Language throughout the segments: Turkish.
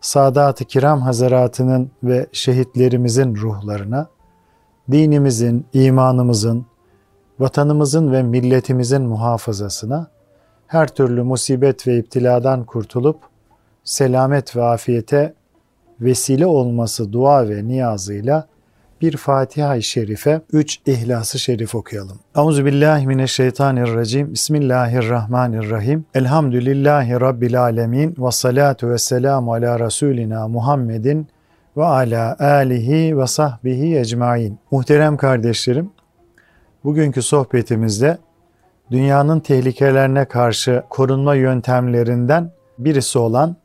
Sadat-ı Kiram Hazaratının ve şehitlerimizin ruhlarına, dinimizin, imanımızın, vatanımızın ve milletimizin muhafazasına, her türlü musibet ve iptiladan kurtulup selamet ve afiyete vesile olması dua ve niyazıyla bir Fatiha-i Şerife, üç İhlas-ı Şerif okuyalım. Euzubillahimineşşeytanirracim. Bismillahirrahmanirrahim. Elhamdülillahi Rabbil alemin. Ve salatu ve selamu ala Resulina Muhammedin ve ala alihi ve sahbihi ecmain. Muhterem kardeşlerim, bugünkü sohbetimizde dünyanın tehlikelerine karşı korunma yöntemlerinden birisi olan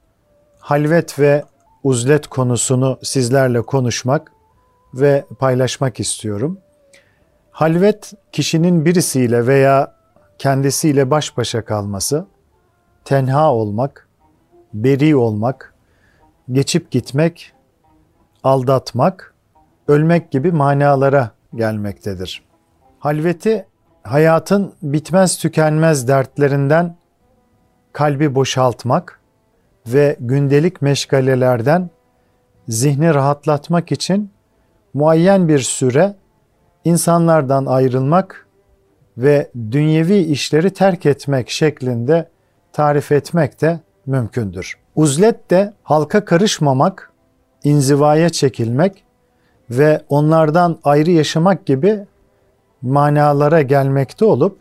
halvet ve uzlet konusunu sizlerle konuşmak ve paylaşmak istiyorum. Halvet kişinin birisiyle veya kendisiyle baş başa kalması, tenha olmak, beri olmak, geçip gitmek, aldatmak, ölmek gibi manalara gelmektedir. Halveti hayatın bitmez tükenmez dertlerinden kalbi boşaltmak ve gündelik meşgalelerden zihni rahatlatmak için muayyen bir süre insanlardan ayrılmak ve dünyevi işleri terk etmek şeklinde tarif etmek de mümkündür. Uzlet de halka karışmamak, inzivaya çekilmek ve onlardan ayrı yaşamak gibi manalara gelmekte olup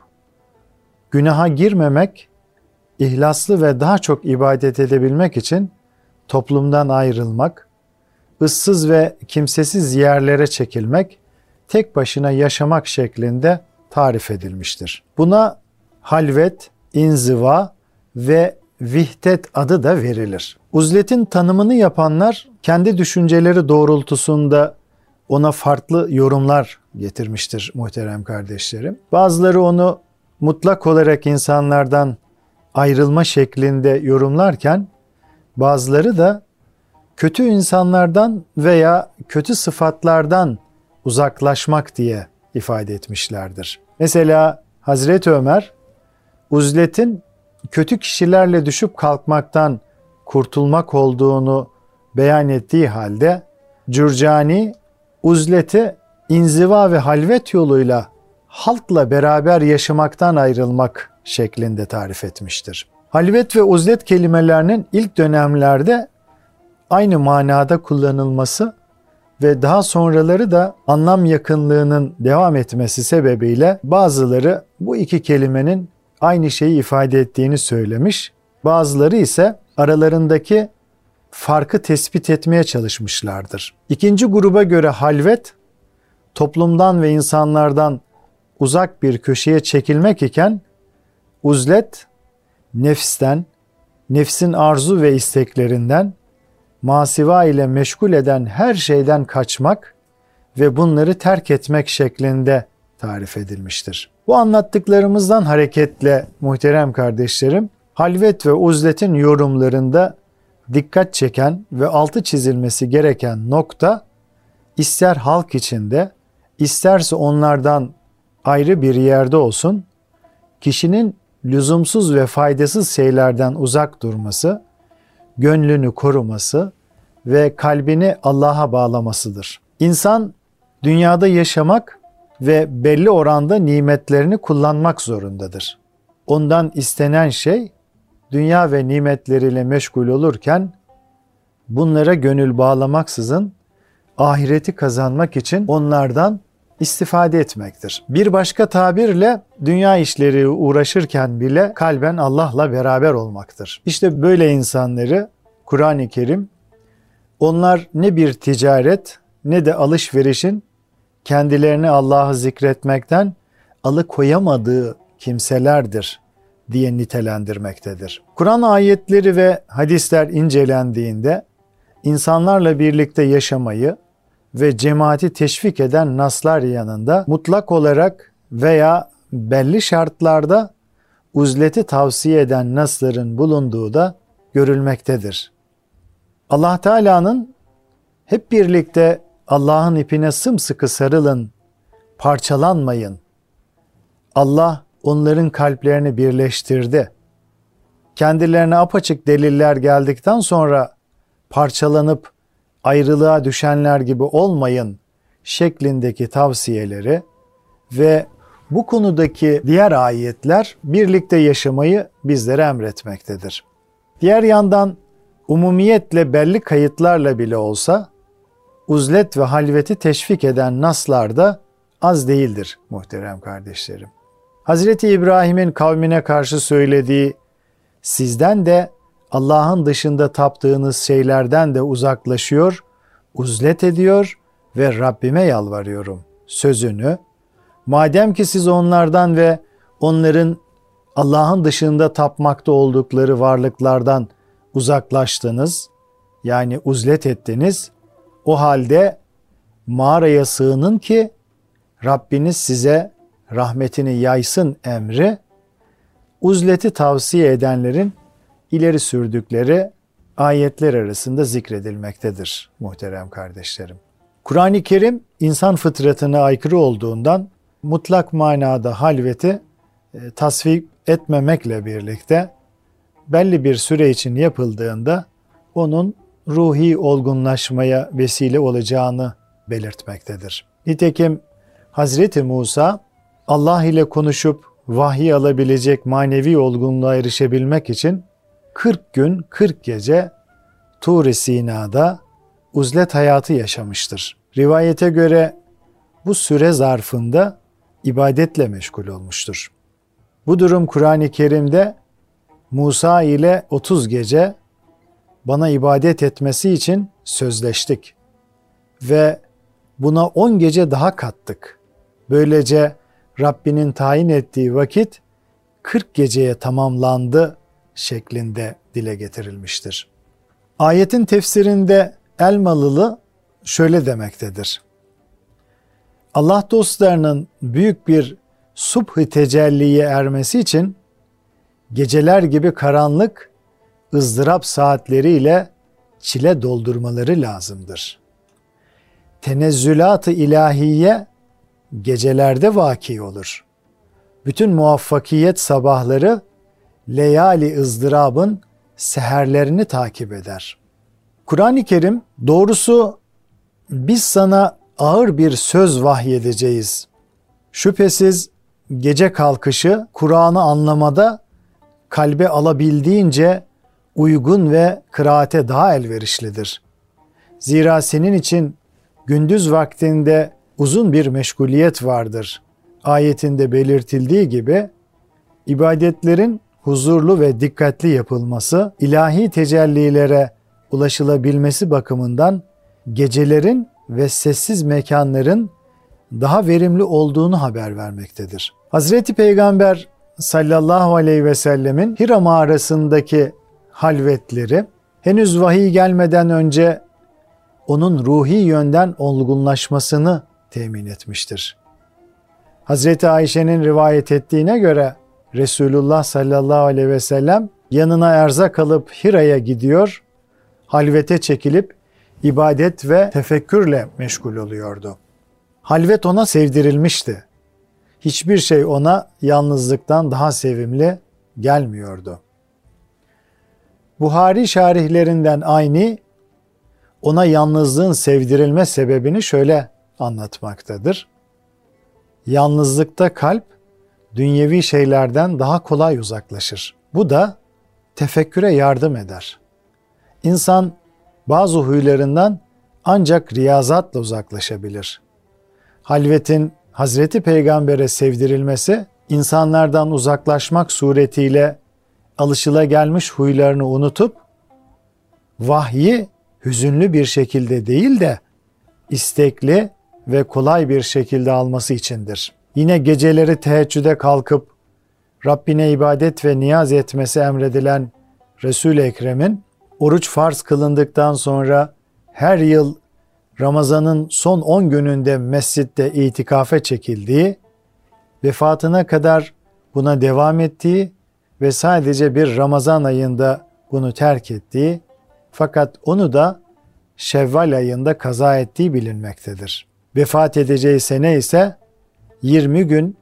günaha girmemek, ihlaslı ve daha çok ibadet edebilmek için toplumdan ayrılmak, ıssız ve kimsesiz yerlere çekilmek, tek başına yaşamak şeklinde tarif edilmiştir. Buna halvet, inziva ve vihdet adı da verilir. Uzletin tanımını yapanlar kendi düşünceleri doğrultusunda ona farklı yorumlar getirmiştir muhterem kardeşlerim. Bazıları onu mutlak olarak insanlardan ayrılma şeklinde yorumlarken bazıları da kötü insanlardan veya kötü sıfatlardan uzaklaşmak diye ifade etmişlerdir. Mesela Hazreti Ömer uzletin kötü kişilerle düşüp kalkmaktan kurtulmak olduğunu beyan ettiği halde Cürcani uzleti inziva ve halvet yoluyla halkla beraber yaşamaktan ayrılmak şeklinde tarif etmiştir. Halvet ve uzlet kelimelerinin ilk dönemlerde aynı manada kullanılması ve daha sonraları da anlam yakınlığının devam etmesi sebebiyle bazıları bu iki kelimenin aynı şeyi ifade ettiğini söylemiş. Bazıları ise aralarındaki farkı tespit etmeye çalışmışlardır. İkinci gruba göre halvet toplumdan ve insanlardan uzak bir köşeye çekilmek iken uzlet nefsten, nefsin arzu ve isteklerinden masiva ile meşgul eden her şeyden kaçmak ve bunları terk etmek şeklinde tarif edilmiştir. Bu anlattıklarımızdan hareketle muhterem kardeşlerim, halvet ve uzletin yorumlarında dikkat çeken ve altı çizilmesi gereken nokta ister halk içinde, isterse onlardan ayrı bir yerde olsun, kişinin lüzumsuz ve faydasız şeylerden uzak durması, gönlünü koruması ve kalbini Allah'a bağlamasıdır. İnsan dünyada yaşamak ve belli oranda nimetlerini kullanmak zorundadır. Ondan istenen şey dünya ve nimetleriyle meşgul olurken bunlara gönül bağlamaksızın ahireti kazanmak için onlardan istifade etmektir. Bir başka tabirle dünya işleri uğraşırken bile kalben Allah'la beraber olmaktır. İşte böyle insanları Kur'an-ı Kerim onlar ne bir ticaret ne de alışverişin kendilerini Allah'ı zikretmekten alıkoyamadığı kimselerdir diye nitelendirmektedir. Kur'an ayetleri ve hadisler incelendiğinde insanlarla birlikte yaşamayı ve cemaati teşvik eden naslar yanında mutlak olarak veya belli şartlarda uzleti tavsiye eden nasların bulunduğu da görülmektedir. Allah Teala'nın hep birlikte Allah'ın ipine sımsıkı sarılın, parçalanmayın. Allah onların kalplerini birleştirdi. Kendilerine apaçık deliller geldikten sonra parçalanıp ayrılığa düşenler gibi olmayın şeklindeki tavsiyeleri ve bu konudaki diğer ayetler birlikte yaşamayı bizlere emretmektedir. Diğer yandan umumiyetle belli kayıtlarla bile olsa uzlet ve halveti teşvik eden naslar da az değildir muhterem kardeşlerim. Hazreti İbrahim'in kavmine karşı söylediği sizden de Allah'ın dışında taptığınız şeylerden de uzaklaşıyor, uzlet ediyor ve Rabbime yalvarıyorum sözünü. Madem ki siz onlardan ve onların Allah'ın dışında tapmakta oldukları varlıklardan uzaklaştınız, yani uzlet ettiniz, o halde mağaraya sığının ki Rabbiniz size rahmetini yaysın emri, uzleti tavsiye edenlerin ileri sürdükleri ayetler arasında zikredilmektedir muhterem kardeşlerim. Kur'an-ı Kerim insan fıtratına aykırı olduğundan mutlak manada halveti e, tasvip etmemekle birlikte belli bir süre için yapıldığında onun ruhi olgunlaşmaya vesile olacağını belirtmektedir. Nitekim Hazreti Musa Allah ile konuşup vahiy alabilecek manevi olgunluğa erişebilmek için 40 gün 40 gece Tur-i Sina'da uzlet hayatı yaşamıştır. Rivayete göre bu süre zarfında ibadetle meşgul olmuştur. Bu durum Kur'an-ı Kerim'de Musa ile 30 gece bana ibadet etmesi için sözleştik ve buna 10 gece daha kattık. Böylece Rabbinin tayin ettiği vakit 40 geceye tamamlandı şeklinde dile getirilmiştir. Ayetin tefsirinde Elmalılı şöyle demektedir. Allah dostlarının büyük bir subh tecelliye ermesi için geceler gibi karanlık, ızdırap saatleriyle çile doldurmaları lazımdır. Tenezzülat-ı ilahiye gecelerde vaki olur. Bütün muvaffakiyet sabahları leyali ızdırabın seherlerini takip eder. Kur'an-ı Kerim doğrusu biz sana ağır bir söz vahyedeceğiz. Şüphesiz gece kalkışı Kur'an'ı anlamada kalbe alabildiğince uygun ve kıraate daha elverişlidir. Zira senin için gündüz vaktinde uzun bir meşguliyet vardır. Ayetinde belirtildiği gibi ibadetlerin huzurlu ve dikkatli yapılması, ilahi tecellilere ulaşılabilmesi bakımından gecelerin ve sessiz mekanların daha verimli olduğunu haber vermektedir. Hazreti Peygamber sallallahu aleyhi ve sellemin Hira mağarasındaki halvetleri henüz vahiy gelmeden önce onun ruhi yönden olgunlaşmasını temin etmiştir. Hazreti Ayşe'nin rivayet ettiğine göre Resulullah sallallahu aleyhi ve sellem yanına erzak alıp Hira'ya gidiyor, halvete çekilip ibadet ve tefekkürle meşgul oluyordu. Halvet ona sevdirilmişti. Hiçbir şey ona yalnızlıktan daha sevimli gelmiyordu. Buhari şarihlerinden aynı ona yalnızlığın sevdirilme sebebini şöyle anlatmaktadır. Yalnızlıkta kalp dünyevi şeylerden daha kolay uzaklaşır. Bu da tefekküre yardım eder. İnsan bazı huylarından ancak riyazatla uzaklaşabilir. Halvetin Hazreti Peygamber'e sevdirilmesi insanlardan uzaklaşmak suretiyle alışıla gelmiş huylarını unutup vahyi hüzünlü bir şekilde değil de istekli ve kolay bir şekilde alması içindir. Yine geceleri teheccüde kalkıp Rabbine ibadet ve niyaz etmesi emredilen Resul-i Ekrem'in oruç farz kılındıktan sonra her yıl Ramazan'ın son 10 gününde mescitte itikafe çekildiği, vefatına kadar buna devam ettiği ve sadece bir Ramazan ayında bunu terk ettiği fakat onu da Şevval ayında kaza ettiği bilinmektedir. Vefat edeceği sene ise 20 gün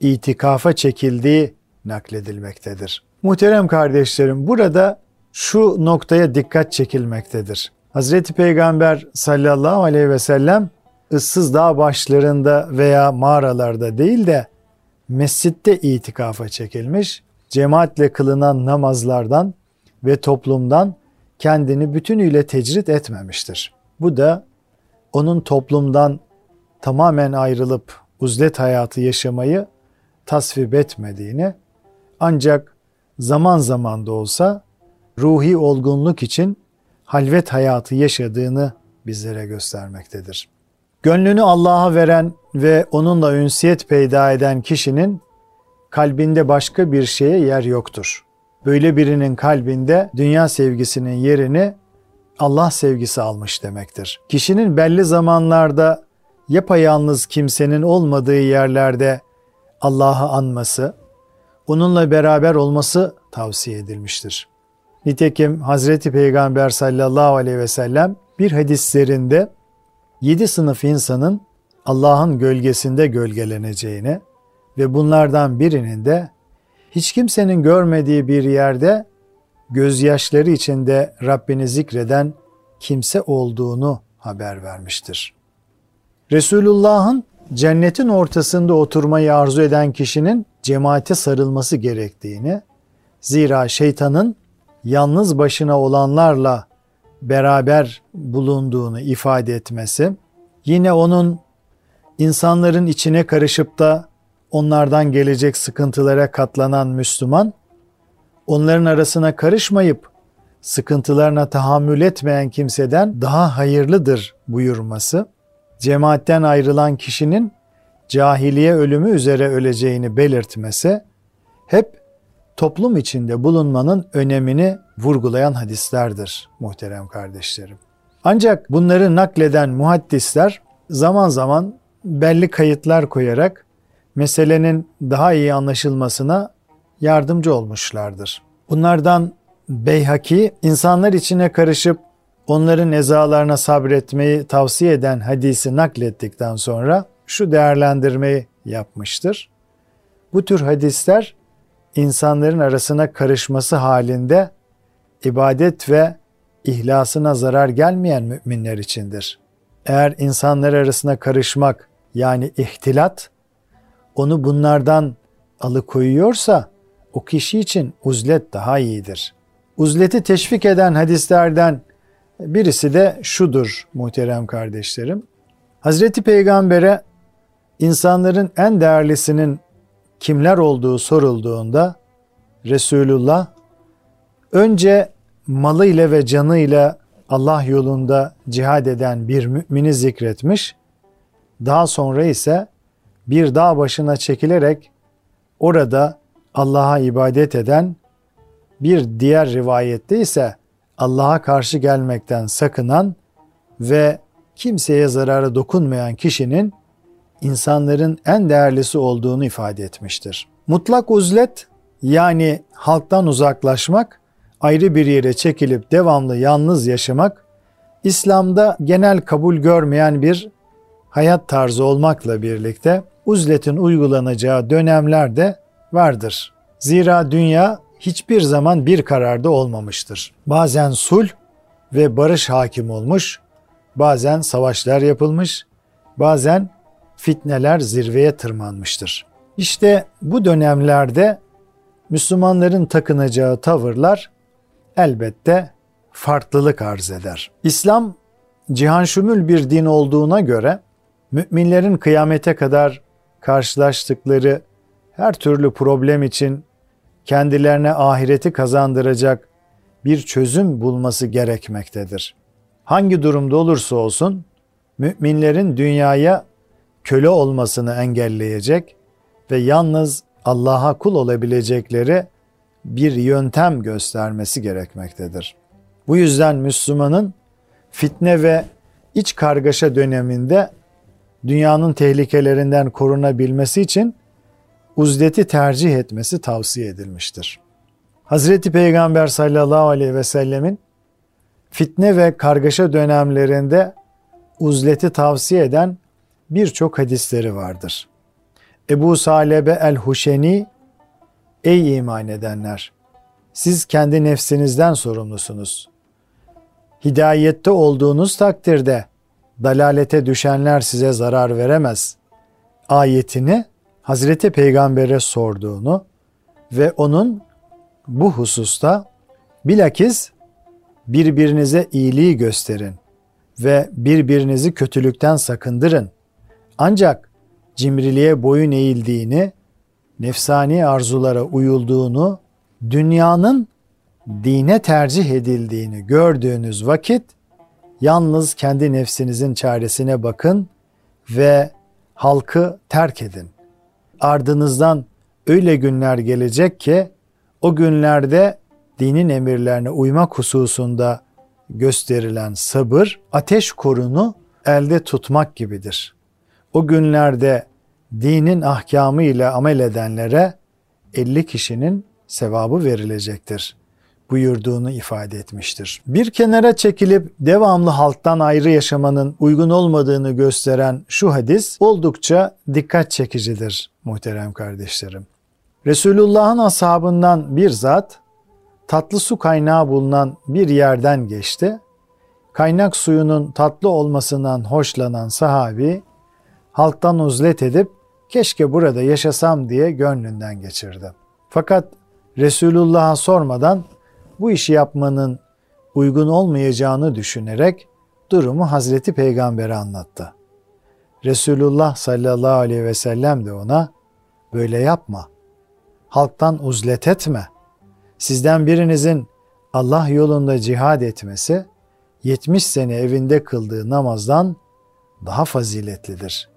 itikafa çekildiği nakledilmektedir. Muhterem kardeşlerim burada şu noktaya dikkat çekilmektedir. Hazreti Peygamber sallallahu aleyhi ve sellem ıssız dağ başlarında veya mağaralarda değil de mescitte itikafa çekilmiş, cemaatle kılınan namazlardan ve toplumdan kendini bütünüyle tecrit etmemiştir. Bu da onun toplumdan tamamen ayrılıp uzlet hayatı yaşamayı tasvip etmediğini ancak zaman zaman da olsa ruhi olgunluk için halvet hayatı yaşadığını bizlere göstermektedir. Gönlünü Allah'a veren ve onunla ünsiyet peyda eden kişinin kalbinde başka bir şeye yer yoktur. Böyle birinin kalbinde dünya sevgisinin yerini Allah sevgisi almış demektir. Kişinin belli zamanlarda yapayalnız kimsenin olmadığı yerlerde Allah'ı anması, onunla beraber olması tavsiye edilmiştir. Nitekim Hazreti Peygamber sallallahu aleyhi ve sellem bir hadislerinde yedi sınıf insanın Allah'ın gölgesinde gölgeleneceğini ve bunlardan birinin de hiç kimsenin görmediği bir yerde gözyaşları içinde Rabbini zikreden kimse olduğunu haber vermiştir. Resulullah'ın cennetin ortasında oturmayı arzu eden kişinin cemaate sarılması gerektiğini, zira şeytanın yalnız başına olanlarla beraber bulunduğunu ifade etmesi, yine onun insanların içine karışıp da onlardan gelecek sıkıntılara katlanan Müslüman, onların arasına karışmayıp sıkıntılarına tahammül etmeyen kimseden daha hayırlıdır buyurması, cemaatten ayrılan kişinin cahiliye ölümü üzere öleceğini belirtmesi, hep toplum içinde bulunmanın önemini vurgulayan hadislerdir muhterem kardeşlerim. Ancak bunları nakleden muhaddisler zaman zaman belli kayıtlar koyarak meselenin daha iyi anlaşılmasına yardımcı olmuşlardır. Bunlardan Beyhaki insanlar içine karışıp onların ezalarına sabretmeyi tavsiye eden hadisi naklettikten sonra şu değerlendirmeyi yapmıştır. Bu tür hadisler insanların arasına karışması halinde ibadet ve ihlasına zarar gelmeyen müminler içindir. Eğer insanlar arasına karışmak yani ihtilat onu bunlardan alıkoyuyorsa o kişi için uzlet daha iyidir. Uzleti teşvik eden hadislerden birisi de şudur muhterem kardeşlerim. Hazreti Peygamber'e insanların en değerlisinin kimler olduğu sorulduğunda Resulullah önce malıyla ve canıyla Allah yolunda cihad eden bir mümini zikretmiş. Daha sonra ise bir dağ başına çekilerek orada Allah'a ibadet eden bir diğer rivayette ise Allah'a karşı gelmekten sakınan ve kimseye zararı dokunmayan kişinin insanların en değerlisi olduğunu ifade etmiştir. Mutlak uzlet yani halktan uzaklaşmak, ayrı bir yere çekilip devamlı yalnız yaşamak, İslam'da genel kabul görmeyen bir hayat tarzı olmakla birlikte uzletin uygulanacağı dönemler de vardır. Zira dünya hiçbir zaman bir kararda olmamıştır. Bazen sulh ve barış hakim olmuş, bazen savaşlar yapılmış, bazen fitneler zirveye tırmanmıştır. İşte bu dönemlerde Müslümanların takınacağı tavırlar elbette farklılık arz eder. İslam cihan şumül bir din olduğuna göre müminlerin kıyamete kadar karşılaştıkları her türlü problem için kendilerine ahireti kazandıracak bir çözüm bulması gerekmektedir. Hangi durumda olursa olsun müminlerin dünyaya köle olmasını engelleyecek ve yalnız Allah'a kul olabilecekleri bir yöntem göstermesi gerekmektedir. Bu yüzden Müslümanın fitne ve iç kargaşa döneminde dünyanın tehlikelerinden korunabilmesi için uzleti tercih etmesi tavsiye edilmiştir. Hazreti Peygamber sallallahu aleyhi ve sellemin fitne ve kargaşa dönemlerinde uzleti tavsiye eden birçok hadisleri vardır. Ebu Salebe el-Huşeni Ey iman edenler! Siz kendi nefsinizden sorumlusunuz. Hidayette olduğunuz takdirde dalalete düşenler size zarar veremez. Ayetini Hazreti Peygamber'e sorduğunu ve onun bu hususta bilakis birbirinize iyiliği gösterin ve birbirinizi kötülükten sakındırın. Ancak cimriliğe boyun eğildiğini, nefsani arzulara uyulduğunu, dünyanın dine tercih edildiğini gördüğünüz vakit yalnız kendi nefsinizin çaresine bakın ve halkı terk edin. Ardınızdan öyle günler gelecek ki o günlerde dinin emirlerine uymak hususunda gösterilen sabır ateş korunu elde tutmak gibidir. O günlerde dinin ahkamı ile amel edenlere 50 kişinin sevabı verilecektir buyurduğunu ifade etmiştir. Bir kenara çekilip devamlı halktan ayrı yaşamanın uygun olmadığını gösteren şu hadis oldukça dikkat çekicidir muhterem kardeşlerim. Resulullah'ın ashabından bir zat tatlı su kaynağı bulunan bir yerden geçti. Kaynak suyunun tatlı olmasından hoşlanan sahabi halktan uzlet edip keşke burada yaşasam diye gönlünden geçirdi. Fakat Resulullah'a sormadan bu işi yapmanın uygun olmayacağını düşünerek durumu Hazreti Peygamber'e anlattı. Resulullah sallallahu aleyhi ve sellem de ona böyle yapma. Halktan uzlet etme. Sizden birinizin Allah yolunda cihad etmesi 70 sene evinde kıldığı namazdan daha faziletlidir.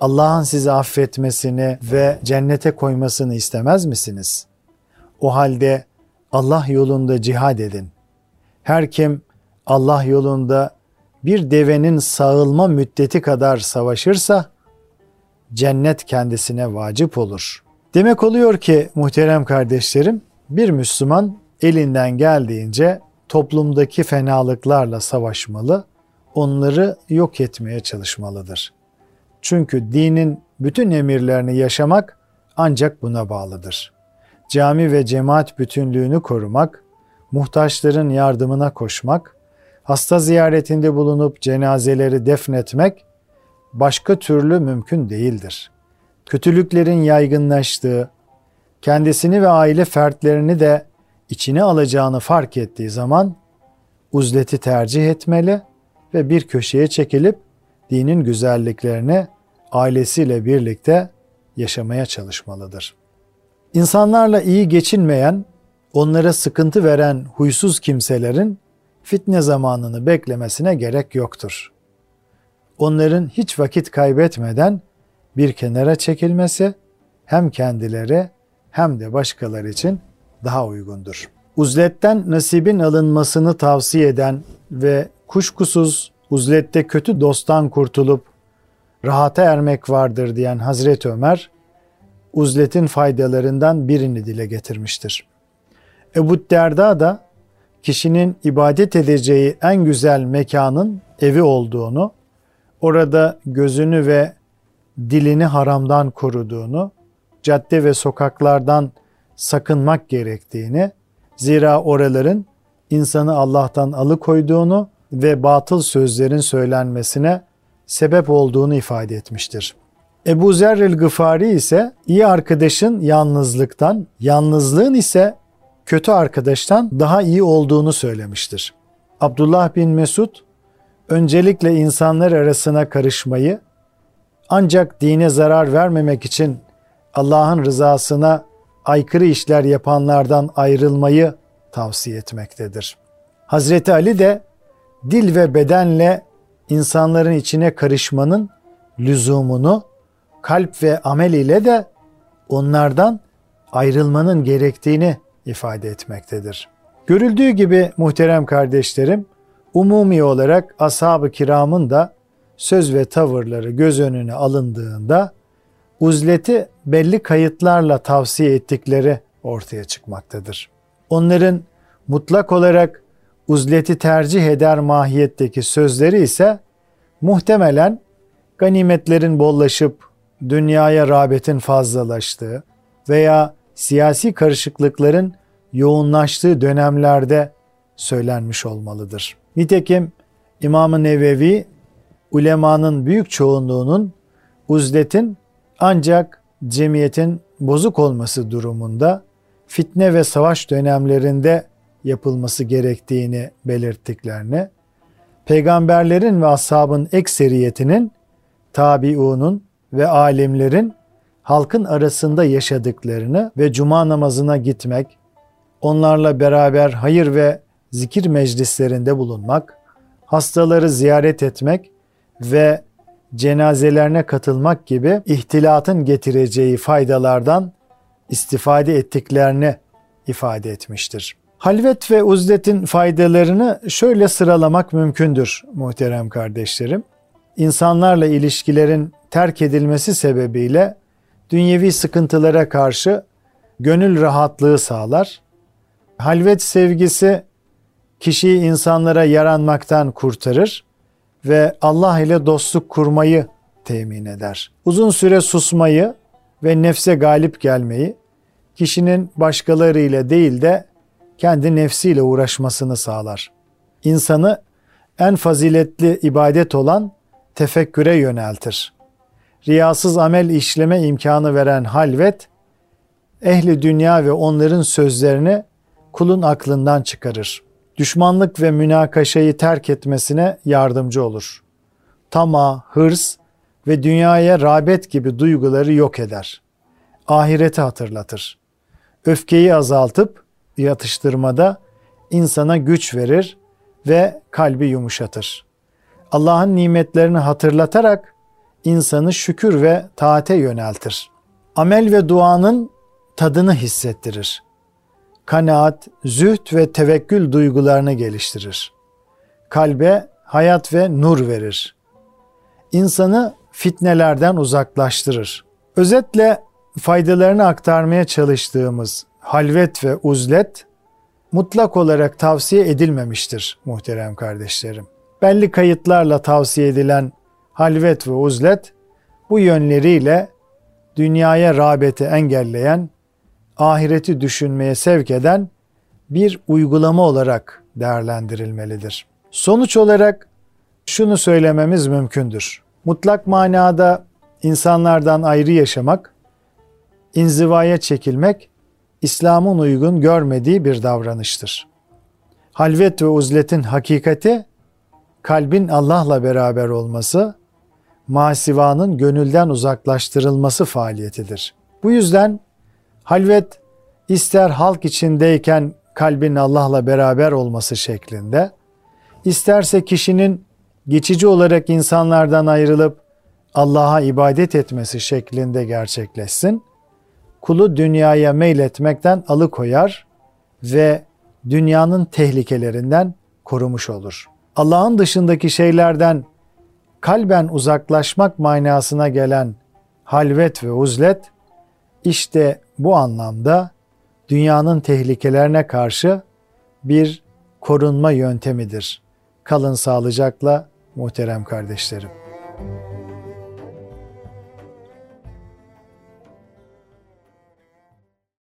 Allah'ın sizi affetmesini ve cennete koymasını istemez misiniz? O halde Allah yolunda cihad edin. Her kim Allah yolunda bir devenin sağılma müddeti kadar savaşırsa cennet kendisine vacip olur. Demek oluyor ki muhterem kardeşlerim bir Müslüman elinden geldiğince toplumdaki fenalıklarla savaşmalı, onları yok etmeye çalışmalıdır. Çünkü dinin bütün emirlerini yaşamak ancak buna bağlıdır cami ve cemaat bütünlüğünü korumak, muhtaçların yardımına koşmak, hasta ziyaretinde bulunup cenazeleri defnetmek başka türlü mümkün değildir. Kötülüklerin yaygınlaştığı, kendisini ve aile fertlerini de içine alacağını fark ettiği zaman uzleti tercih etmeli ve bir köşeye çekilip dinin güzelliklerini ailesiyle birlikte yaşamaya çalışmalıdır.'' İnsanlarla iyi geçinmeyen, onlara sıkıntı veren huysuz kimselerin fitne zamanını beklemesine gerek yoktur. Onların hiç vakit kaybetmeden bir kenara çekilmesi hem kendileri hem de başkaları için daha uygundur. Uzletten nasibin alınmasını tavsiye eden ve kuşkusuz uzlette kötü dosttan kurtulup rahata ermek vardır diyen Hazreti Ömer, uzletin faydalarından birini dile getirmiştir. Ebu Derda da kişinin ibadet edeceği en güzel mekanın evi olduğunu, orada gözünü ve dilini haramdan koruduğunu, cadde ve sokaklardan sakınmak gerektiğini, zira oraların insanı Allah'tan alıkoyduğunu ve batıl sözlerin söylenmesine sebep olduğunu ifade etmiştir. Ebu Zerril Gıfari ise iyi arkadaşın yalnızlıktan, yalnızlığın ise kötü arkadaştan daha iyi olduğunu söylemiştir. Abdullah bin Mesud öncelikle insanlar arasına karışmayı ancak dine zarar vermemek için Allah'ın rızasına aykırı işler yapanlardan ayrılmayı tavsiye etmektedir. Hazreti Ali de dil ve bedenle insanların içine karışmanın lüzumunu kalp ve amel ile de onlardan ayrılmanın gerektiğini ifade etmektedir. Görüldüğü gibi muhterem kardeşlerim, Umumi olarak ashab-ı kiramın da söz ve tavırları göz önüne alındığında uzleti belli kayıtlarla tavsiye ettikleri ortaya çıkmaktadır. Onların mutlak olarak uzleti tercih eder mahiyetteki sözleri ise muhtemelen ganimetlerin bollaşıp dünyaya rağbetin fazlalaştığı veya siyasi karışıklıkların yoğunlaştığı dönemlerde söylenmiş olmalıdır. Nitekim İmam-ı Nevevi ulemanın büyük çoğunluğunun uzletin ancak cemiyetin bozuk olması durumunda fitne ve savaş dönemlerinde yapılması gerektiğini belirttiklerini, peygamberlerin ve ashabın ekseriyetinin, tabiunun ve alimlerin halkın arasında yaşadıklarını ve cuma namazına gitmek, onlarla beraber hayır ve zikir meclislerinde bulunmak, hastaları ziyaret etmek ve cenazelerine katılmak gibi ihtilatın getireceği faydalardan istifade ettiklerini ifade etmiştir. Halvet ve uzletin faydalarını şöyle sıralamak mümkündür muhterem kardeşlerim. İnsanlarla ilişkilerin terk edilmesi sebebiyle dünyevi sıkıntılara karşı gönül rahatlığı sağlar. Halvet sevgisi kişiyi insanlara yaranmaktan kurtarır ve Allah ile dostluk kurmayı temin eder. Uzun süre susmayı ve nefse galip gelmeyi kişinin başkaları ile değil de kendi nefsiyle uğraşmasını sağlar. İnsanı en faziletli ibadet olan tefekküre yöneltir. Riyasız amel işleme imkanı veren halvet, ehli dünya ve onların sözlerini kulun aklından çıkarır. Düşmanlık ve münakaşayı terk etmesine yardımcı olur. Tama, hırs ve dünyaya rağbet gibi duyguları yok eder. Ahireti hatırlatır. Öfkeyi azaltıp yatıştırmada insana güç verir ve kalbi yumuşatır. Allah'ın nimetlerini hatırlatarak insanı şükür ve taate yöneltir. Amel ve duanın tadını hissettirir. Kanaat, zühd ve tevekkül duygularını geliştirir. Kalbe hayat ve nur verir. İnsanı fitnelerden uzaklaştırır. Özetle faydalarını aktarmaya çalıştığımız halvet ve uzlet mutlak olarak tavsiye edilmemiştir muhterem kardeşlerim. Belli kayıtlarla tavsiye edilen halvet ve uzlet bu yönleriyle dünyaya rağbeti engelleyen, ahireti düşünmeye sevk eden bir uygulama olarak değerlendirilmelidir. Sonuç olarak şunu söylememiz mümkündür. Mutlak manada insanlardan ayrı yaşamak, inzivaya çekilmek İslam'ın uygun görmediği bir davranıştır. Halvet ve uzletin hakikati kalbin Allah'la beraber olması, masivanın gönülden uzaklaştırılması faaliyetidir. Bu yüzden halvet ister halk içindeyken kalbin Allah'la beraber olması şeklinde, isterse kişinin geçici olarak insanlardan ayrılıp Allah'a ibadet etmesi şeklinde gerçekleşsin kulu dünyaya meyletmekten alıkoyar ve dünyanın tehlikelerinden korumuş olur. Allah'ın dışındaki şeylerden kalben uzaklaşmak manasına gelen halvet ve uzlet işte bu anlamda dünyanın tehlikelerine karşı bir korunma yöntemidir. Kalın sağlıcakla muhterem kardeşlerim.